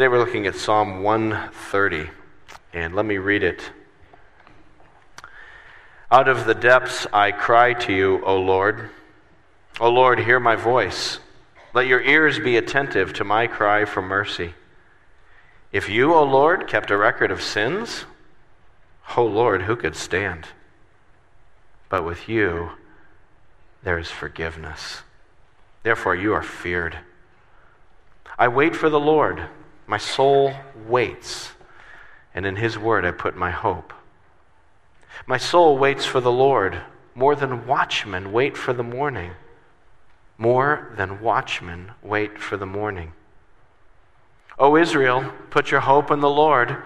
Today we're looking at Psalm 130, and let me read it. Out of the depths I cry to you, O Lord. O Lord, hear my voice. Let your ears be attentive to my cry for mercy. If you, O Lord, kept a record of sins, O Lord, who could stand? But with you, there is forgiveness. Therefore, you are feared. I wait for the Lord. My soul waits, and in his word I put my hope. My soul waits for the Lord more than watchmen wait for the morning. More than watchmen wait for the morning. O Israel, put your hope in the Lord.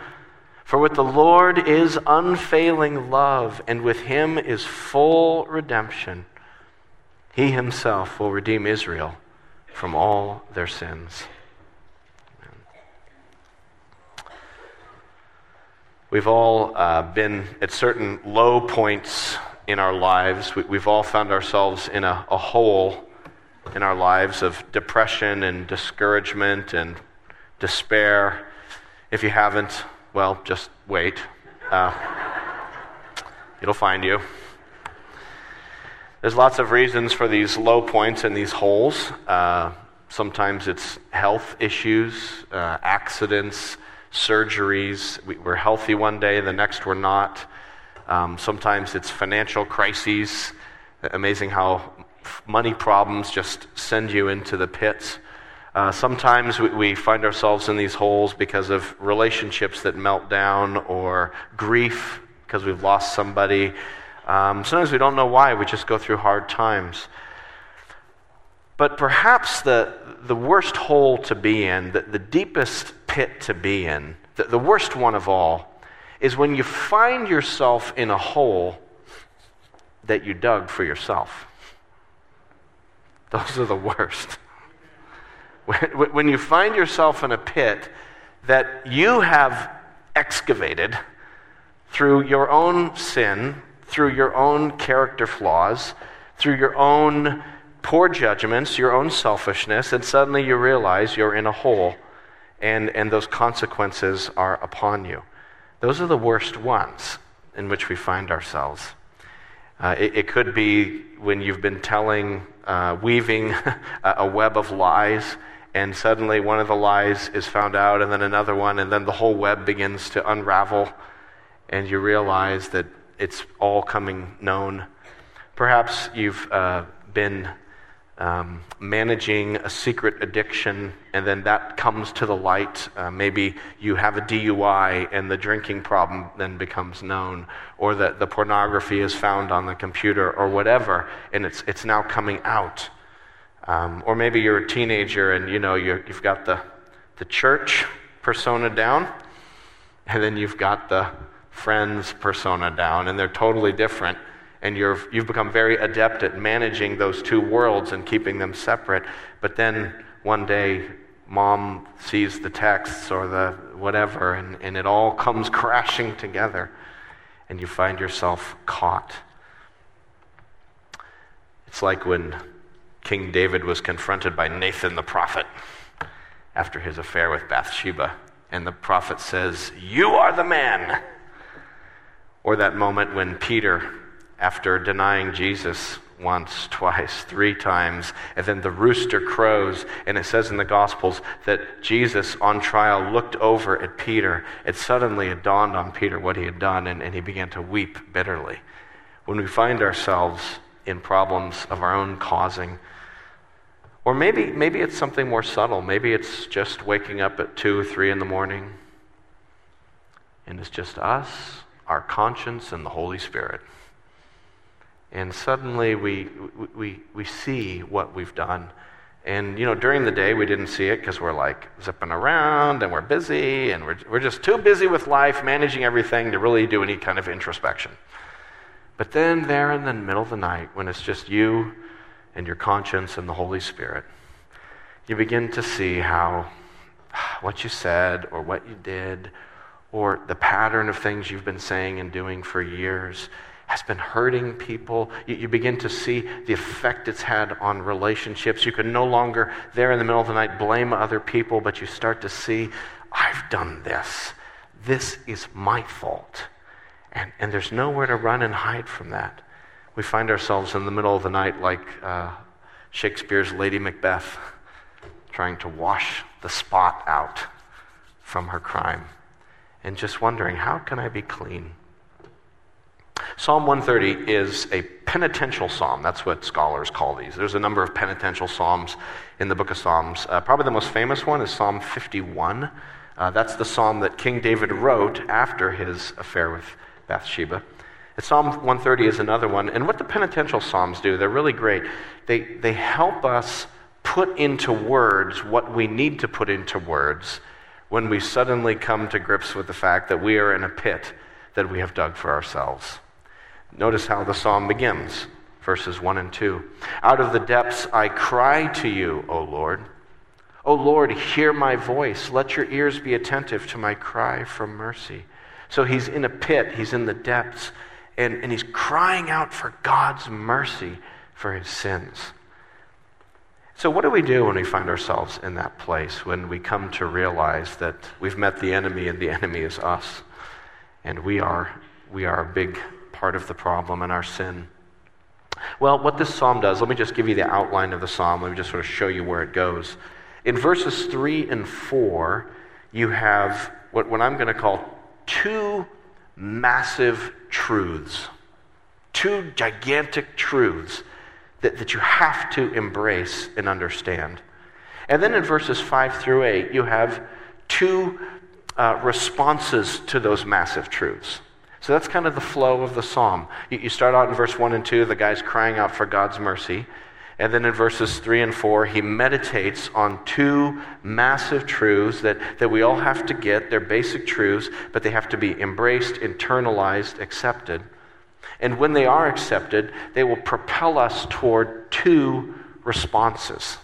For with the Lord is unfailing love, and with him is full redemption. He himself will redeem Israel from all their sins. We've all uh, been at certain low points in our lives. We, have all found ourselves in a, a hole in our lives of depression and discouragement and despair. If you haven't, well, just wait. Uh, it'll find you. There's lots of reasons for these low points and these holes. Uh, sometimes it's health issues, uh, accidents, surgeries. We, are healthy one day, the next we're not. Um, sometimes it's financial crises. Amazing how money problems just send you into the pits. Uh, sometimes we, we, find ourselves in these holes because of relationships that melt down or grief because we've lost somebody. Um, sometimes we don't know why, we just go through hard times. But perhaps the, the worst hole to be in, the, the deepest pit to be in, the, the worst one of all, is when you find yourself in a hole that you dug for yourself. Those are the worst. When, when you find yourself in a pit that you have excavated through your own sin, through your own character flaws, through your own poor judgments, your own selfishness, and suddenly you realize you're in a hole and, and those consequences are upon you. Those are the worst ones in which we find ourselves. Uh, it, it, could be when you've been telling, uh, weaving a web of lies, and suddenly one of the lies is found out, and then another one, and then the whole web begins to unravel, and you realize that it's all coming known. Perhaps you've uh, been um, managing a secret addiction, and then that comes to the light. Uh, maybe you have a DUI, and the drinking problem then becomes known, or that the pornography is found on the computer, or whatever, and it's, it's now coming out. Um, or maybe you're a teenager and you know you have got the, the church persona down, and then you've got the friends persona down, and they're totally different and you have become very adept at managing those two worlds and keeping them separate. But then one day, mom sees the texts or the whatever, and, and it all comes crashing together, and you find yourself caught. It's like when King David was confronted by Nathan the prophet after his affair with Bathsheba, and the prophet says, You are the man. Or that moment when Peter after denying Jesus once, twice, three times, and then the rooster crows, and it says in the Gospels that Jesus on trial looked over at Peter. It suddenly it dawned on Peter what he had done, and, and he began to weep bitterly. When we find ourselves in problems of our own causing, or maybe, maybe it's something more subtle. Maybe it's just waking up at 2 or 3 in the morning, and it's just us, our conscience, and the Holy Spirit. And suddenly we, we, we see what we've done. And, you know, during the day we didn't see it because we're like zipping around and we're busy and we're, we're just too busy with life, managing everything to really do any kind of introspection. But then, there in the middle of the night, when it's just you and your conscience and the Holy Spirit, you begin to see how what you said or what you did or the pattern of things you've been saying and doing for years has been hurting people. You, you, begin to see the effect it's had on relationships. You can no longer, there in the middle of the night, blame other people, but you start to see I've done this. This is my fault. And, and there's nowhere to run and hide from that. We find ourselves in the middle of the night like uh, Shakespeare's Lady Macbeth, trying to wash the spot out from her crime and just wondering, how can I be clean? Psalm 130 is a penitential psalm. That's what scholars call these. There's a number of penitential psalms in the book of Psalms. Uh, probably the most famous one is Psalm 51. Uh, that's the psalm that King David wrote after his affair with Bathsheba. And psalm 130 is another one. And what the penitential psalms do, they're really great. They, they help us put into words what we need to put into words when we suddenly come to grips with the fact that we are in a pit that we have dug for ourselves. Notice how the psalm begins, verses 1 and 2. Out of the depths I cry to you, O Lord. O Lord, hear my voice. Let your ears be attentive to my cry for mercy. So he's in a pit, he's in the depths, and, and he's crying out for God's mercy for his sins. So, what do we do when we find ourselves in that place, when we come to realize that we've met the enemy and the enemy is us, and we are, we are a big part of the problem and our sin? Well, what this psalm does, let me just give you the outline of the psalm. Let me just sort of show you where it goes. In verses 3 and 4, you have what, what I'm going to call two massive truths, two gigantic truths that, that you have to embrace and understand. And then in verses 5 through 8, you have two uh, responses to those massive truths. So that's kind of the flow of the psalm. You, start out in verse 1 and 2, the guy's crying out for God's mercy. And then in verses 3 and 4, he meditates on two massive truths that, that we all have to get. They're basic truths, but they have to be embraced, internalized, accepted. And when they are accepted, they will propel us toward two responses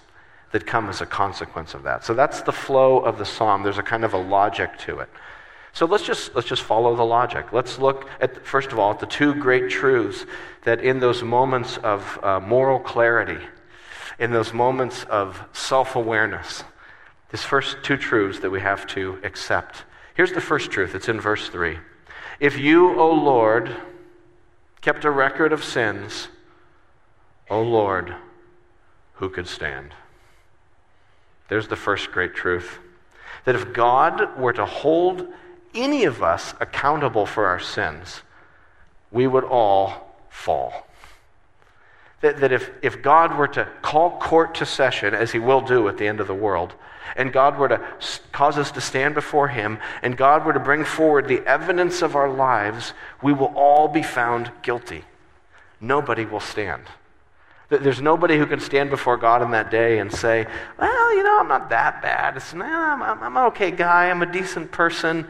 that come as a consequence of that. So that's the flow of the psalm. There's a kind of a logic to it. So let's just, let's just follow the logic. Let's look at, first of all, at the two great truths that in those moments of uh, moral clarity, in those moments of self awareness, these first two truths that we have to accept. Here's the first truth it's in verse 3. If you, O Lord, kept a record of sins, O Lord, who could stand? There's the first great truth. That if God were to hold any of us accountable for our sins, we would all fall. That, that if, if God were to call court to session, as he will do at the end of the world, and God were to cause us to stand before Him, and God were to bring forward the evidence of our lives, we will all be found guilty. Nobody will stand. There's nobody who can stand before God in that day and say, Well, you know, I'm not that bad. It's, I'm, I'm, I'm an okay guy. I'm a decent person.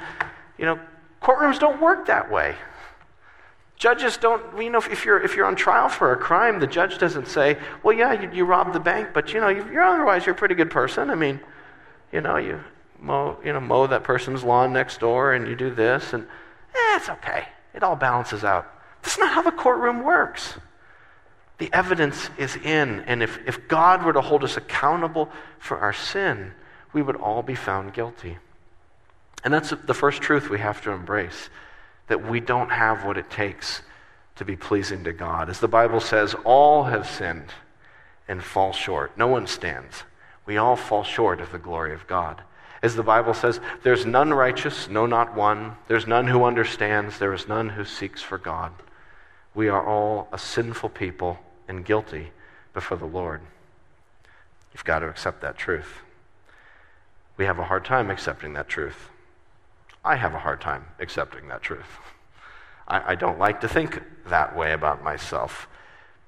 You know, courtrooms don't work that way. Judges don't, you know, if you're, if you're on trial for a crime, the judge doesn't say, well, yeah, you, you robbed the bank, but, you know, you're otherwise you're a pretty good person. I mean, you know, you mow, you know, mow that person's lawn next door and you do this, and eh, it's okay. It all balances out. That's not how the courtroom works. The evidence is in, and if, if God were to hold us accountable for our sin, we would all be found guilty. And that's the first truth we have to embrace that we don't have what it takes to be pleasing to God. As the Bible says, all have sinned and fall short. No one stands. We all fall short of the glory of God. As the Bible says, there's none righteous, no, not one. There's none who understands, there is none who seeks for God. We are all a sinful people and guilty before the Lord. You've got to accept that truth. We have a hard time accepting that truth. I have a hard time accepting that truth. I, I don't like to think that way about myself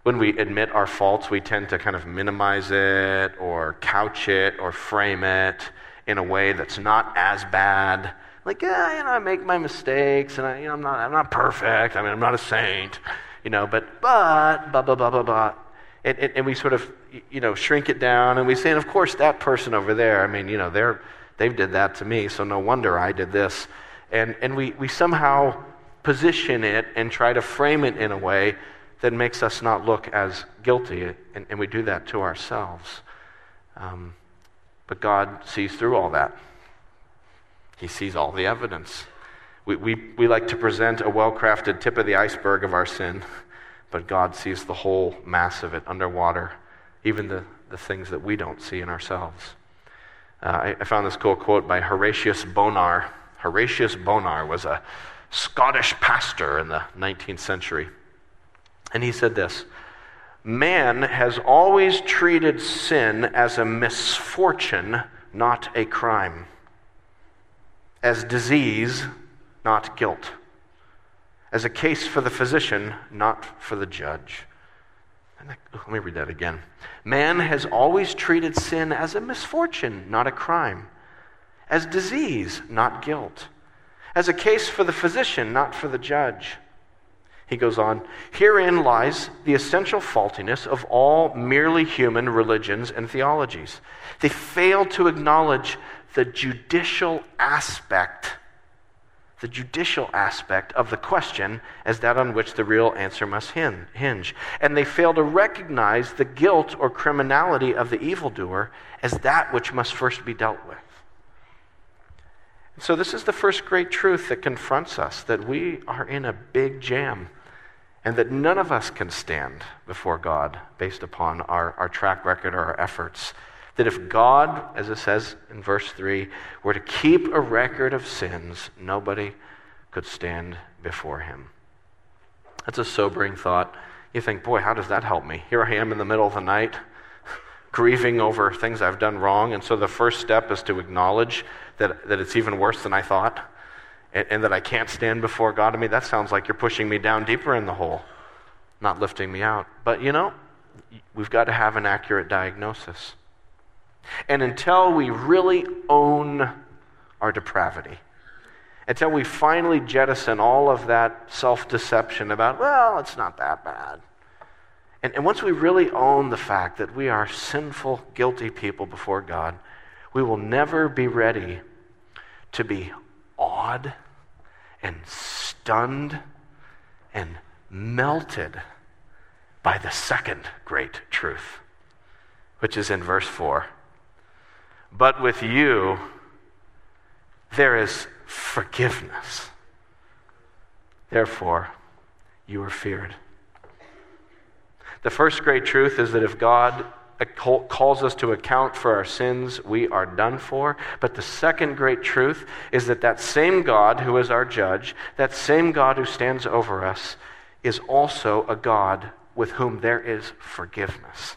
when we admit our faults, we tend to kind of minimize it or couch it or frame it in a way that's not as bad. Like, yeah, you know, I make my mistakes and I, you know, I'm, not, I'm not perfect. I mean, I'm not a saint, you know, but, but, blah, blah, blah, blah, blah. And, and, and we sort of, you know, shrink it down and we say, and of course, that person over there, I mean, you know, they're, they've did that to me, so no wonder I did this. And, and we, we somehow position it and try to frame it in a way that makes us not look as guilty, and, and we do that to ourselves. Um, but God sees through all that. He sees all the evidence. We, we, we like to present a well crafted tip of the iceberg of our sin, but God sees the whole mass of it underwater, even the, the things that we don't see in ourselves. Uh, I, I found this cool quote by Horatius Bonar. Horatius Bonar was a Scottish pastor in the 19th century. And he said this Man has always treated sin as a misfortune, not a crime, as disease, not guilt, as a case for the physician, not for the judge. Let me read that again. Man has always treated sin as a misfortune, not a crime, as disease, not guilt, as a case for the physician, not for the judge. He goes on, herein lies the essential faultiness of all merely human religions and theologies. They fail to acknowledge the judicial aspect the judicial aspect of the question as that on which the real answer must hinge. And they fail to recognize the guilt or criminality of the evildoer as that which must first be dealt with. So, this is the first great truth that confronts us that we are in a big jam and that none of us can stand before God based upon our, our track record or our efforts. That if God, as it says in verse 3, were to keep a record of sins, nobody could stand before him. That's a sobering thought. You think, boy, how does that help me? Here I am in the middle of the night, grieving over things I've done wrong. And so the first step is to acknowledge that, that it's even worse than I thought and, and that I can't stand before God. I mean, that sounds like you're pushing me down deeper in the hole, not lifting me out. But you know, we've got to have an accurate diagnosis. And until we really own our depravity, until we finally jettison all of that self deception about, well, it's not that bad. And, and once we really own the fact that we are sinful, guilty people before God, we will never be ready to be awed and stunned and melted by the second great truth, which is in verse 4. But with you, there is forgiveness. Therefore, you are feared. The first great truth is that if God calls us to account for our sins, we are done for. But the second great truth is that that same God who is our judge, that same God who stands over us, is also a God with whom there is forgiveness.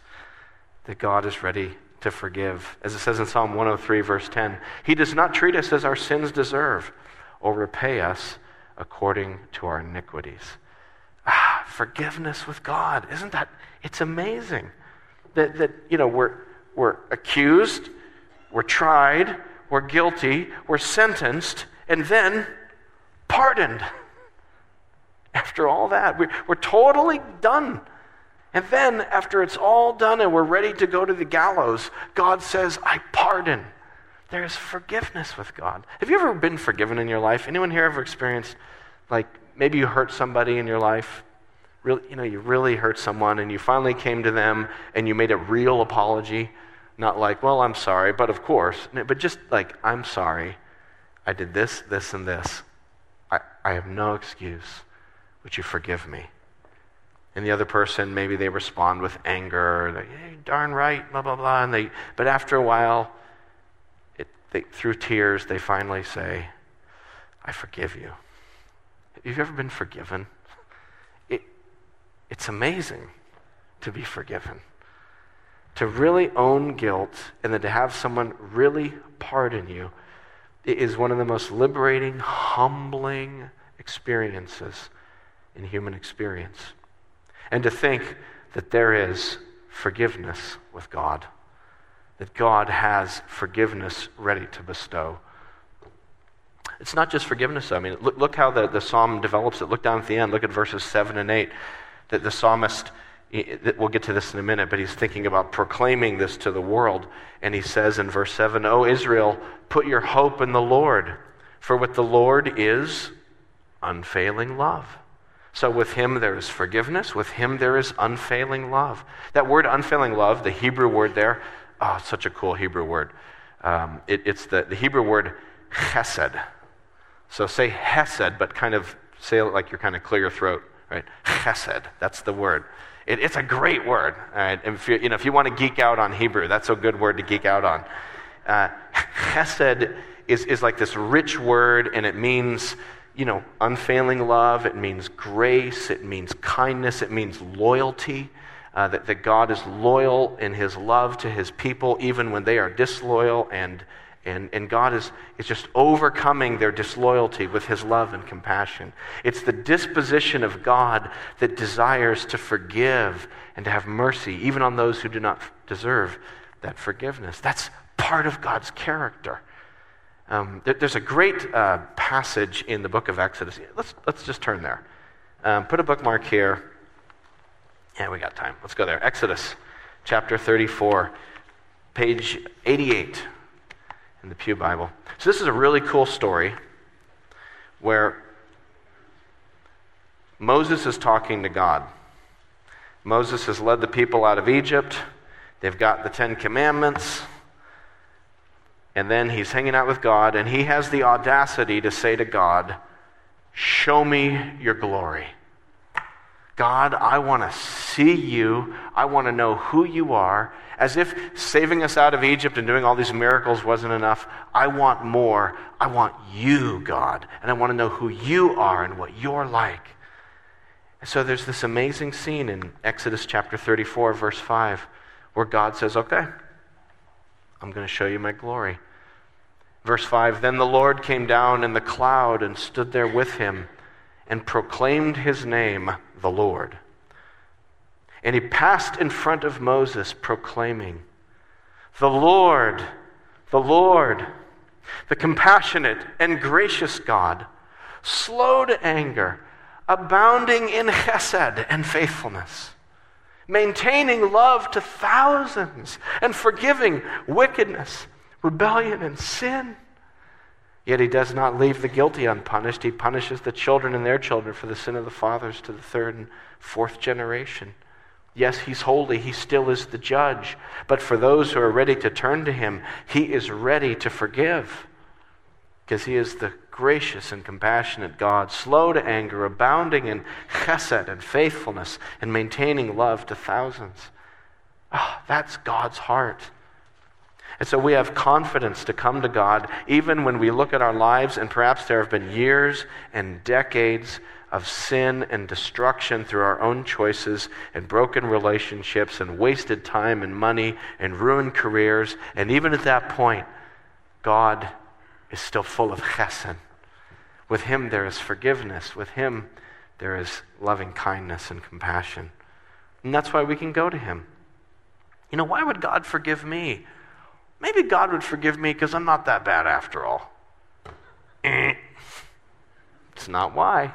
That God is ready to forgive. As it says in Psalm 103, verse 10, He does not treat us as our sins deserve or repay us according to our iniquities. Ah, forgiveness with God. Isn't that? It's amazing that, that you know, we're, we're accused, we're tried, we're guilty, we're sentenced, and then pardoned. After all that, we're, we're totally done and then, after it's all done and we're ready to go to the gallows, God says, I pardon. There's forgiveness with God. Have you ever been forgiven in your life? Anyone here ever experienced, like, maybe you hurt somebody in your life? Really, you know, you really hurt someone and you finally came to them and you made a real apology. Not like, well, I'm sorry, but of course. But just like, I'm sorry. I did this, this, and this. I, I have no excuse. Would you forgive me? And the other person, maybe they respond with anger, like, hey, darn right, blah, blah, blah. And they, but after a while, it, they, through tears, they finally say, I forgive you. Have you ever been forgiven? It, it's amazing to be forgiven. To really own guilt and then to have someone really pardon you is one of the most liberating, humbling experiences in human experience and to think that there is forgiveness with God, that God has forgiveness ready to bestow. It's not just forgiveness, I mean, look, look how the, the psalm develops it. Look down at the end, look at verses 7 and 8. That the psalmist, we'll get to this in a minute, but he's thinking about proclaiming this to the world. And he says in verse 7 O Israel, put your hope in the Lord, for with the Lord is unfailing love so with him there is forgiveness. With him there is unfailing love. That word unfailing love, the Hebrew word there, oh, such a cool Hebrew word. Um, it, it's the, the Hebrew word chesed. So say hesed, but kind of say it like you're kind of clear your throat, right? Chesed, that's the word. It, it's a great word. Right? If, you, you know, if you want to geek out on Hebrew, that's a good word to geek out on. Uh, chesed is, is like this rich word, and it means, you know, unfailing love. It means grace. It means kindness. It means loyalty. Uh, that, that God is loyal in his love to his people, even when they are disloyal and and, and God is, is just overcoming their disloyalty with his love and compassion. It's the disposition of God that desires to forgive and to have mercy, even on those who do not deserve that forgiveness. That's part of God's character. Um, there, there's a great uh, passage in the book of Exodus. Let's, let's just turn there. Um, put a bookmark here. Yeah, we got time. Let's go there. Exodus chapter 34, page 88 in the Pew Bible. So, this is a really cool story where Moses is talking to God. Moses has led the people out of Egypt. They've got the Ten Commandments. And then he's hanging out with God, and he has the audacity to say to God, Show me your glory. God, I want to see you. I want to know who you are. As if saving us out of Egypt and doing all these miracles wasn't enough. I want more. I want you, God. And I want to know who you are and what you're like. And so there's this amazing scene in Exodus chapter 34, verse 5, where God says, Okay, I'm going to show you my glory. Verse 5 Then the Lord came down in the cloud and stood there with him and proclaimed his name, the Lord. And he passed in front of Moses, proclaiming, The Lord, the Lord, the compassionate and gracious God, slow to anger, abounding in chesed and faithfulness, maintaining love to thousands, and forgiving wickedness, rebellion, and sin. Yet he does not leave the guilty unpunished. He punishes the children and their children for the sin of the fathers to the third and fourth generation. Yes, he's holy. He still is the judge. But for those who are ready to turn to him, he is ready to forgive because he is the gracious and compassionate God, slow to anger, abounding in chesed and faithfulness, and maintaining love to thousands. Oh, that's God's heart. And so we have confidence to come to God even when we look at our lives, and perhaps there have been years and decades of sin and destruction through our own choices and broken relationships and wasted time and money and ruined careers. And even at that point, God is still full of chesed. With Him, there is forgiveness. With Him, there is loving kindness and compassion. And that's why we can go to Him. You know, why would God forgive me? Maybe God would forgive me because I'm not that bad after all. Eh. It's not why.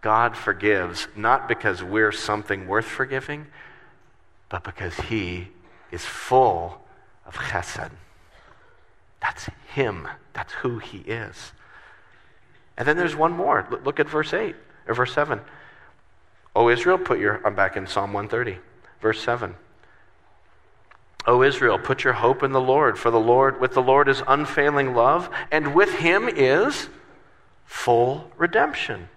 God forgives not because we're something worth forgiving, but because He is full of chesed. That's Him, that's who He is. And then there's one more. Look at verse 8 or verse 7. O Israel, put your, I'm back in Psalm 130, verse 7. O Israel, put your hope in the Lord, for the Lord, with the Lord is unfailing love, and with him is full redemption.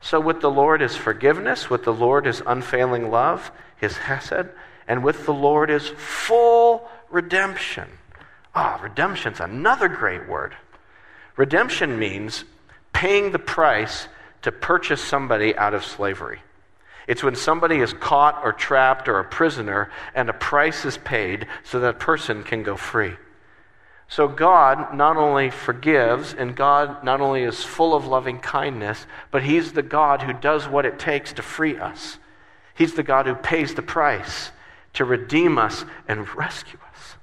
So, with the Lord is forgiveness, with the Lord is unfailing love, his hesed, and with the Lord is full redemption. Ah, redemption's another great word. Redemption means paying the price to purchase somebody out of slavery. It's when somebody is caught or trapped or a prisoner and a price is paid so that person can go free. So God not only forgives, and God not only is full of loving kindness, but He's the God who does what it takes to free us. He's the God who pays the price to redeem us and rescue us.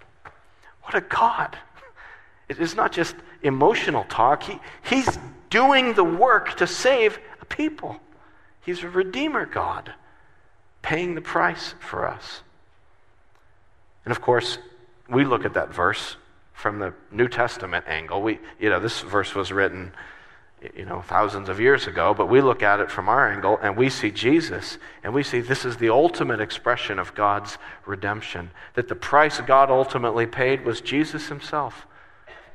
What a God! It is not just emotional talk, he, He's doing the work to save a people. He's a Redeemer God, paying the price for us. And of course, we look at that verse from the New Testament angle. We, you know, this verse was written, you know, thousands of years ago, but we look at it from our angle and we see Jesus and we see this is the ultimate expression of God's redemption. That the price God ultimately paid was Jesus himself,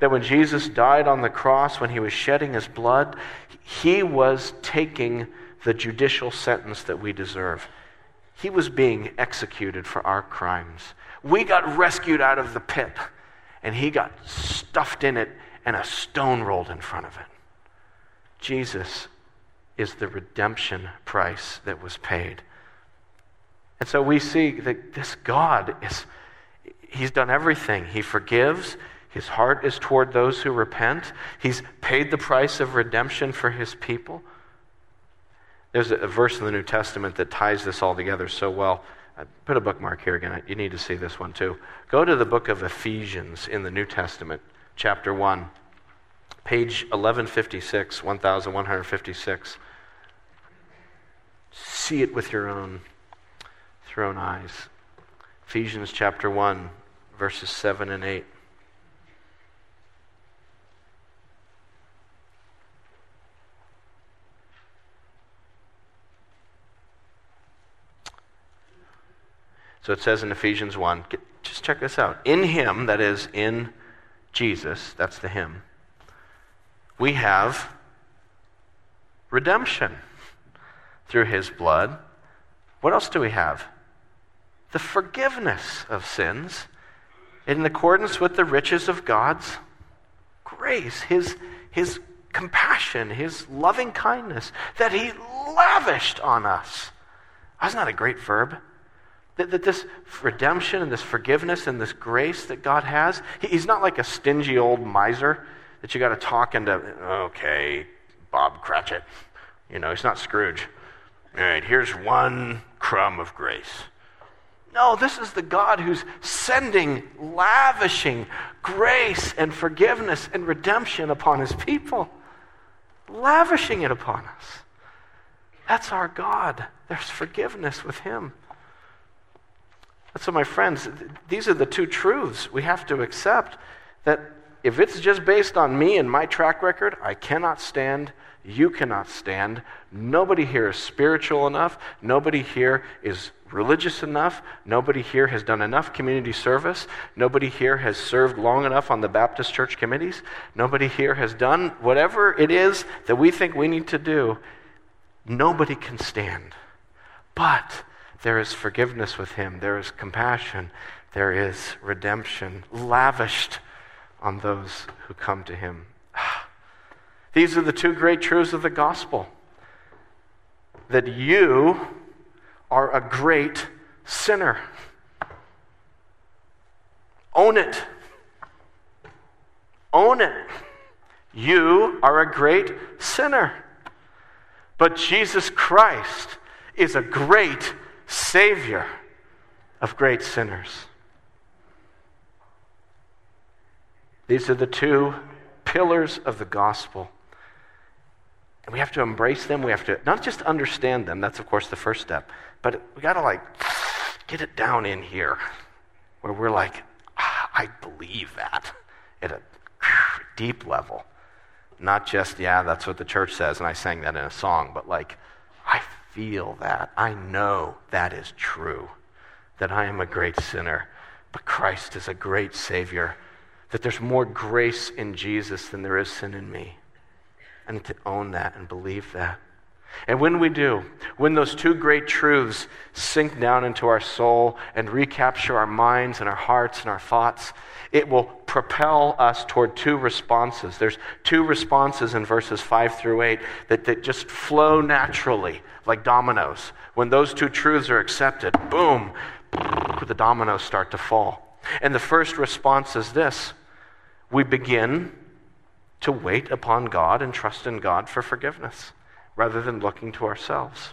that when Jesus died on the cross, when he was shedding his blood, he was taking the judicial sentence that we deserve. He was being executed for our crimes. We got rescued out of the pit, and he got stuffed in it and a stone rolled in front of it. Jesus is the redemption price that was paid. And so we see that this God is, He's done everything. He forgives, His heart is toward those who repent, He's paid the price of redemption for His people. There's a verse in the New Testament that ties this all together so well. I put a bookmark here again. You need to see this one too. Go to the book of Ephesians in the New Testament, chapter 1, page 1156, 1156. See it with your own, thrown eyes. Ephesians chapter 1, verses 7 and 8. So it says in Ephesians 1, get, just check this out. In Him, that is, in Jesus, that's the Him, we have redemption through His blood. What else do we have? The forgiveness of sins in accordance with the riches of God's grace, His, his compassion, His loving kindness that He lavished on us. Not that a great verb. That, that this redemption and this forgiveness and this grace that God has, he, he's not like a stingy old miser that you got to talk into, okay, Bob Cratchit. You know, he's not Scrooge. All right, here's one crumb of grace. No, this is the God who's sending, lavishing grace and forgiveness and redemption upon his people, lavishing it upon us. That's our God. There's forgiveness with him. So, my friends, these are the two truths we have to accept that if it's just based on me and my track record, I cannot stand. You cannot stand. Nobody here is spiritual enough. Nobody here is religious enough. Nobody here has done enough community service. Nobody here has served long enough on the Baptist church committees. Nobody here has done whatever it is that we think we need to do. Nobody can stand. But there is forgiveness with him, there is compassion, there is redemption lavished on those who come to him. These are the two great truths of the gospel that you are a great sinner. Own it. Own it. You are a great sinner. But Jesus Christ is a great Savior of great sinners. These are the two pillars of the gospel. And we have to embrace them. We have to not just understand them, that's, of course, the first step, but we got to, like, get it down in here where we're like, ah, I believe that at a deep level. Not just, yeah, that's what the church says, and I sang that in a song, but like, I feel that. I know that is true, that I am a great sinner, but Christ is a great Savior, that there's more grace in Jesus than there is sin in me. I need to own that and believe that. And when we do, when those two great truths sink down into our soul and recapture our minds and our hearts and our thoughts, it will propel us toward two responses. There's two responses in verses 5 through 8 that, that just flow naturally like dominoes. When those two truths are accepted, boom, the dominoes start to fall. And the first response is this we begin to wait upon God and trust in God for forgiveness rather than looking to ourselves.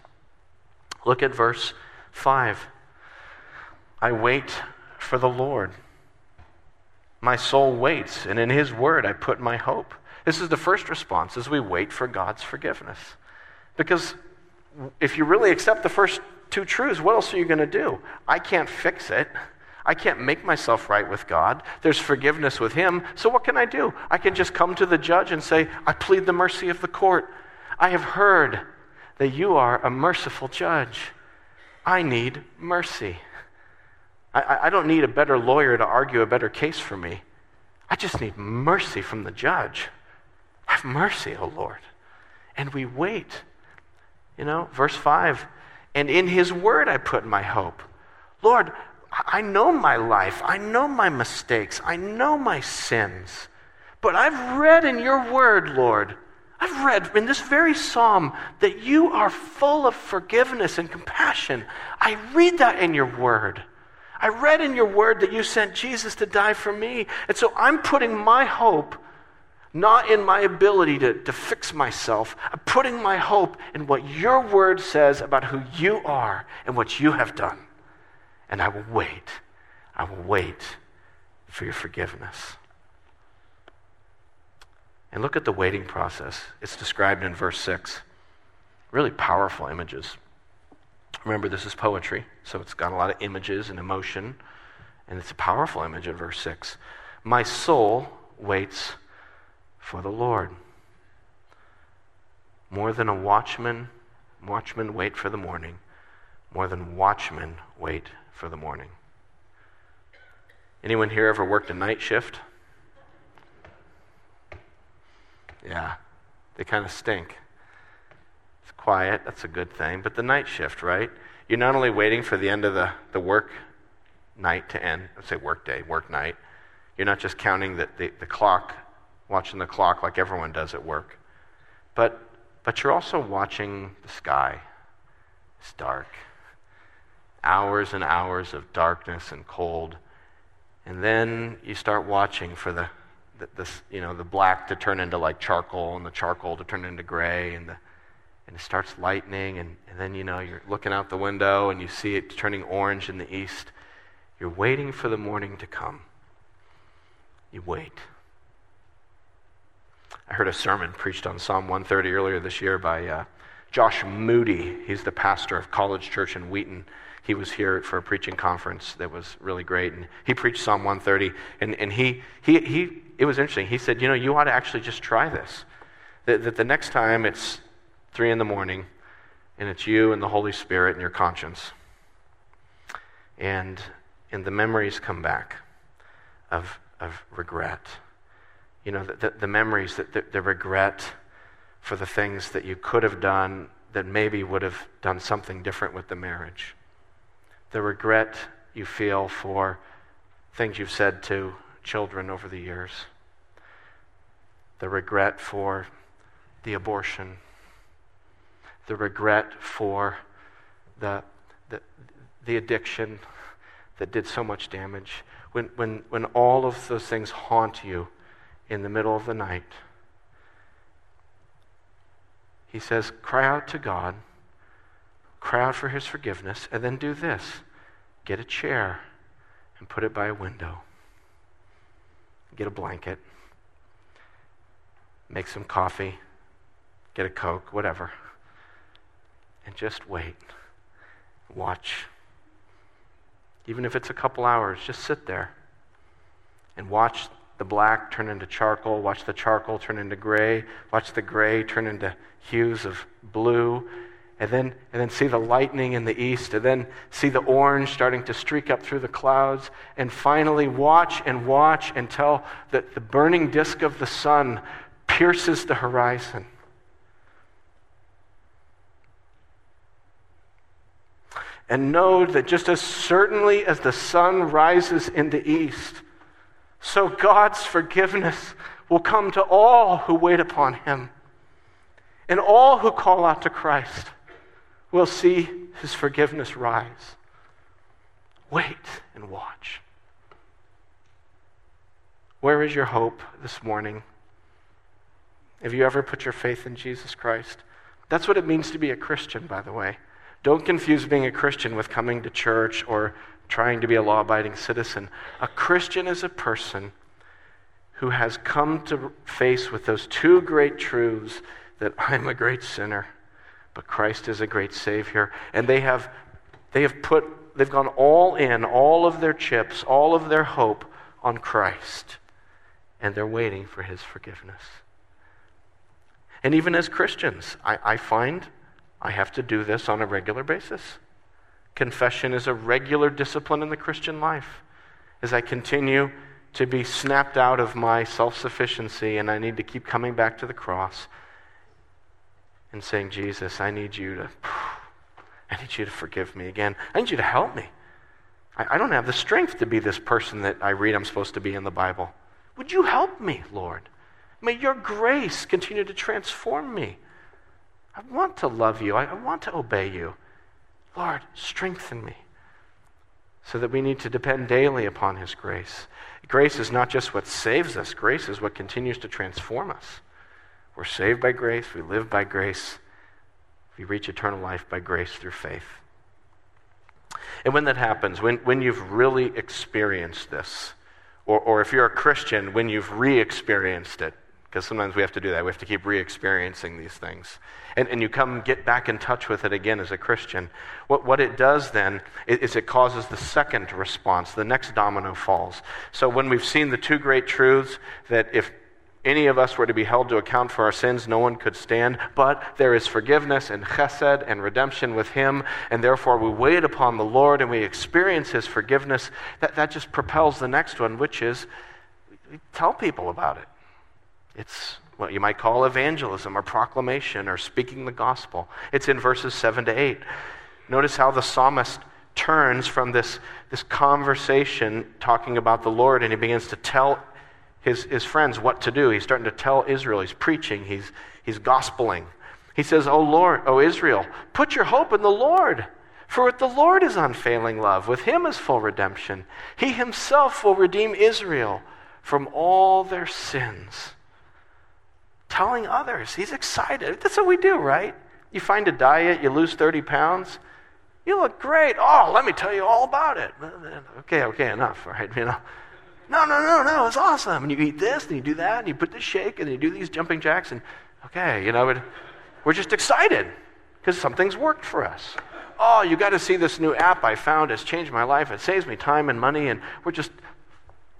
Look at verse 5. I wait for the Lord. My soul waits, and in his word I put my hope. This is the first response as we wait for God's forgiveness. Because if you really accept the first two truths, what else are you going to do? I can't fix it. I can't make myself right with God. There's forgiveness with Him. So what can I do? I can just come to the judge and say, I plead the mercy of the court. I have heard that you are a merciful judge. I need mercy. I, I don't need a better lawyer to argue a better case for me. I just need mercy from the judge. Have mercy, O Lord. And we wait. You know, verse 5 And in his word I put my hope. Lord, I know my life. I know my mistakes. I know my sins. But I've read in your word, Lord, I've read in this very psalm that you are full of forgiveness and compassion. I read that in your word. I read in your word that you sent Jesus to die for me. And so I'm putting my hope not in my ability to, to fix myself. I'm putting my hope in what your word says about who you are and what you have done. And I will wait. I will wait for your forgiveness. And look at the waiting process. It's described in verse 6. Really powerful images. Remember, this is poetry, so it's got a lot of images and emotion, and it's a powerful image in verse 6. My soul waits for the Lord. More than a watchman, watchmen wait for the morning, more than watchmen wait for the morning. Anyone here ever worked a night shift? Yeah, they kind of stink. It's quiet, that's a good thing. But the night shift, right? You're not only waiting for the end of the, the work night to end, let's say work day, work night. You're not just counting the, the, the clock, watching the clock like everyone does at work. But, but you're also watching the sky. It's dark. Hours and hours of darkness and cold. And then you start watching for the the, this, you know, the black to turn into like charcoal and the charcoal to turn into gray and, the, and it starts lightening and, and then, you know, you're looking out the window and you see it turning orange in the east. You're waiting for the morning to come. You wait. I heard a sermon preached on Psalm 130 earlier this year by uh, Josh Moody. He's the pastor of College Church in Wheaton he was here for a preaching conference that was really great, and he preached Psalm 130. And, and he, he, he, it was interesting. He said, You know, you ought to actually just try this. That, that the next time it's three in the morning, and it's you and the Holy Spirit and your conscience, and, and the memories come back of, of regret. You know, the, the, the memories, that the, the regret for the things that you could have done that maybe would have done something different with the marriage the regret you feel for things you've said to children over the years, the regret for the abortion, the regret for the, the, the addiction that did so much damage. When, when, when all of those things haunt you in the middle of the night, he says, cry out to God cry out for his forgiveness, and then do this get a chair and put it by a window. Get a blanket, make some coffee, get a Coke, whatever, and just wait. Watch. Even if it's a couple hours, just sit there and watch the black turn into charcoal, watch the charcoal turn into gray, watch the gray turn into hues of blue, and then, and then see the lightning in the east, and then see the orange starting to streak up through the clouds, and finally watch and watch until the, the burning disk of the sun pierces the horizon. And know that just as certainly as the sun rises in the east, so God's forgiveness will come to all who wait upon him and all who call out to Christ will see his forgiveness rise. Wait and watch. Where is your hope this morning? Have you ever put your faith in Jesus Christ? That's what it means to be a Christian, by the way. Don't confuse being a Christian with coming to church or trying to be a law abiding citizen. A Christian is a person who has come to face with those two great truths that I'm a great sinner but Christ is a great Savior. And they have, they have put, they've gone all in, all of their chips, all of their hope on Christ. And they're waiting for His forgiveness. And even as Christians, I, I find I have to do this on a regular basis. Confession is a regular discipline in the Christian life. As I continue to be snapped out of my self sufficiency, and I need to keep coming back to the cross and saying, Jesus, I need you to, I need you to forgive me again. I need you to help me. I, I don't have the strength to be this person that I read I'm supposed to be in the Bible. Would you help me, Lord? May your grace continue to transform me. I want to love you. I, I want to obey you. Lord, strengthen me so that we need to depend daily upon His grace. Grace is not just what saves us, grace is what continues to transform us. We're saved by grace, we live by grace, we reach eternal life by grace through faith. And when that happens, when, when you've really experienced this, or, or if you're a Christian, when you've re experienced it, because sometimes we have to do that. We have to keep re experiencing these things. And, and you come get back in touch with it again as a Christian. What, what it does then is it causes the second response, the next domino falls. So when we've seen the two great truths that if any of us were to be held to account for our sins, no one could stand. But there is forgiveness and chesed and redemption with Him, and therefore we wait upon the Lord and we experience His forgiveness. That, that just propels the next one, which is tell people about it. It's what you might call evangelism or proclamation or speaking the gospel. It's in verses 7 to 8. Notice how the psalmist turns from this, this conversation talking about the Lord and he begins to tell his, his friends what to do. He's starting to tell Israel, he's preaching, he's, he's gospeling. He says, O Lord, O Israel, put your hope in the Lord. For with the Lord is unfailing love, with him is full redemption. He himself will redeem Israel from all their sins telling others. He's excited. That's what we do, right? You find a diet, you lose 30 pounds. You look great. Oh, let me tell you all about it. Okay, okay, enough, right? You know. No, no, no, no, it's awesome. And you eat this, and you do that, and you put this shake, and you do these jumping jacks, and okay, you know, we're just excited because something's worked for us. Oh, you got to see this new app I found. It's changed my life. It saves me time and money, and we're just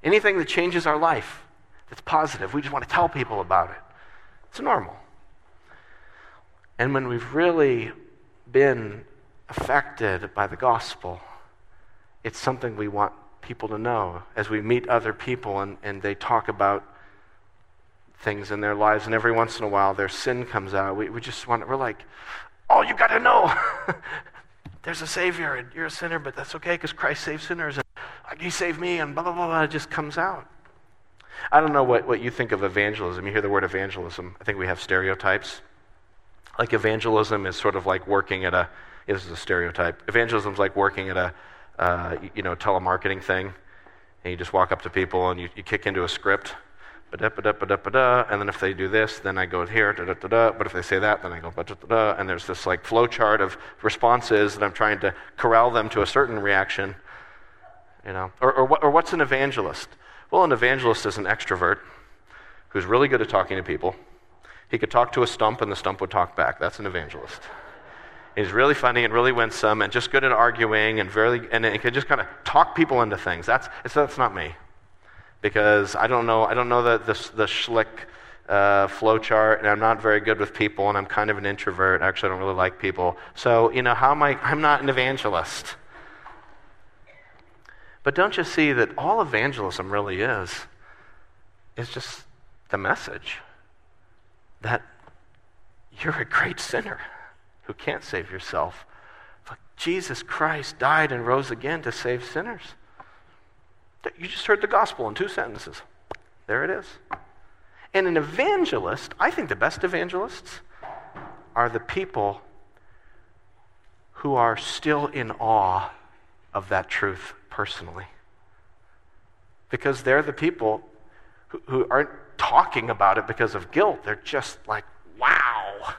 anything that changes our life that's positive. We just want to tell people about it. It's normal. And when we've really been affected by the gospel, it's something we want people to know as we meet other people and, and they talk about things in their lives, and every once in a while their sin comes out. We, we just want, we're like, oh, you got to know. There's a Savior, and you're a sinner, but that's okay because Christ saves sinners, and He saved me, and blah, blah, blah, blah. It just comes out. I don't know what, what you think of evangelism. You hear the word evangelism. I think we have stereotypes. Like evangelism is sort of like working at a, this is a stereotype. Evangelism is like working at a, uh, you know, telemarketing thing. And you just walk up to people and you, you kick into a script. And then if they do this, then I go here. Da, da, da, da. But if they say that, then I go. Da, da, da. And there's this like flow chart of responses that I'm trying to corral them to a certain reaction. You know, or, or, or what's an evangelist? Well, an evangelist is an extrovert who's really good at talking to people. He could talk to a stump and the stump would talk back. That's an evangelist. He's really funny and really winsome and just good at arguing and very and he could just kind of talk people into things. That's that's not me, because I don't know I don't know the the, the schlick uh, flow chart and I'm not very good with people and I'm kind of an introvert. Actually, I don't really like people. So you know how am I? I'm not an evangelist. But don't you see that all evangelism really is, is just the message that you're a great sinner who can't save yourself. But Jesus Christ died and rose again to save sinners. You just heard the gospel in two sentences. There it is. And an evangelist, I think the best evangelists are the people who are still in awe of that truth personally. Because they're the people who, who aren't talking about it because of guilt. They're just like, wow,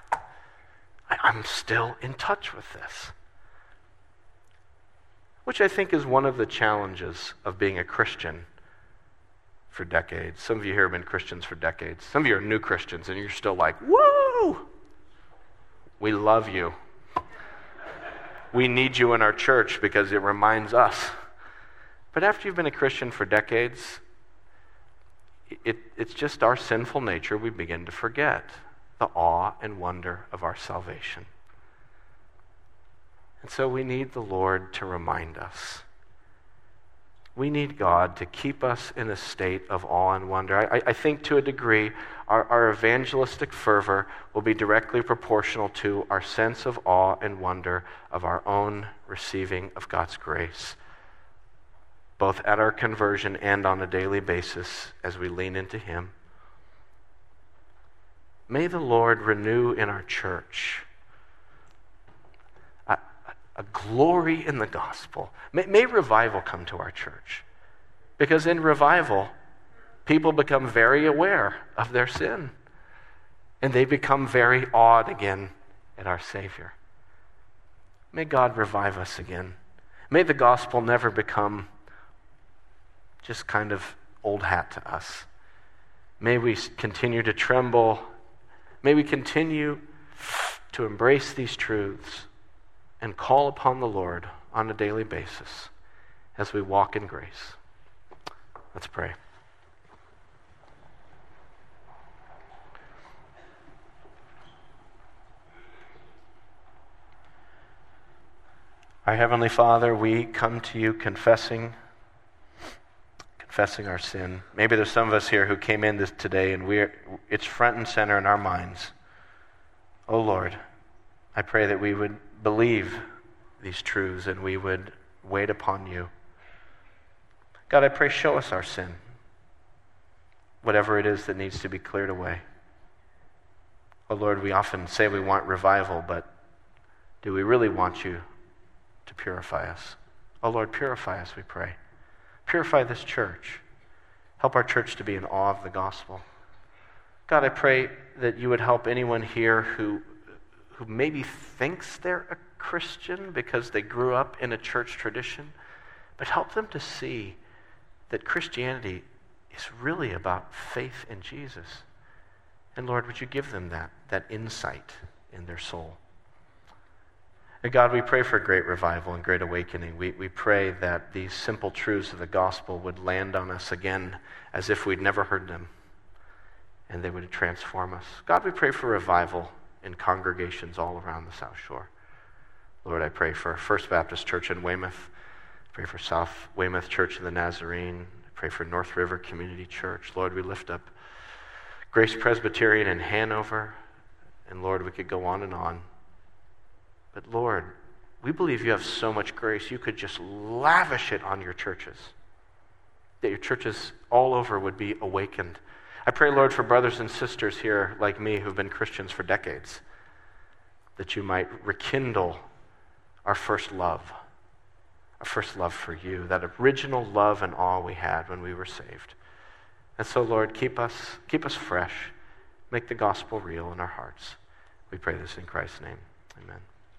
I, I'm still in touch with this. Which I think is one of the challenges of being a Christian for decades. Some of you here have been Christians for decades. Some of you are new Christians and you're still like, woo! We love you. We need you in our church because it reminds us but after you've been a Christian for decades, it, it's just our sinful nature we begin to forget the awe and wonder of our salvation. And so we need the Lord to remind us. We need God to keep us in a state of awe and wonder. I, I think to a degree, our, our evangelistic fervor will be directly proportional to our sense of awe and wonder of our own receiving of God's grace, both at our conversion and on a daily basis as we lean into Him. May the Lord renew in our church a, a glory in the gospel. May, may revival come to our church. Because in revival, people become very aware of their sin. And they become very awed again at our Savior. May God revive us again. May the gospel never become just kind of old hat to us. May we continue to tremble May we continue to embrace these truths and call upon the Lord on a daily basis as we walk in grace. Let's pray. Our Heavenly Father, we come to you confessing confessing our sin. Maybe there's some of us here who came in this today and we're, it's front and center in our minds. Oh Lord, I pray that we would believe these truths and we would wait upon you. God, I pray, show us our sin, whatever it is that needs to be cleared away. Oh Lord, we often say we want revival, but do we really want you to purify us? Oh Lord, purify us, we pray. Purify this church. Help our church to be in awe of the gospel. God, I pray that you would help anyone here who, who maybe thinks they're a Christian because they grew up in a church tradition, but help them to see that Christianity is really about faith in Jesus. And Lord, would you give them that, that insight in their soul? And God, we pray for great revival and great awakening. We, we pray that these simple truths of the gospel would land on us again as if we'd never heard them, and they would transform us. God, we pray for revival in congregations all around the South Shore. Lord, I pray for First Baptist Church in Weymouth. I pray for South Weymouth Church of the Nazarene. I pray for North River Community Church. Lord, we lift up Grace Presbyterian in Hanover. And Lord, we could go on and on. But Lord, we believe you have so much grace, you could just lavish it on your churches. That your churches all over would be awakened. I pray, Lord, for brothers and sisters here like me who've been Christians for decades, that you might rekindle our first love, our first love for you, that original love and awe we had when we were saved. And so, Lord, keep us, keep us fresh. Make the gospel real in our hearts. We pray this in Christ's name. Amen.